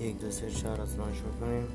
یک دو سه چهار از شروع کنیم.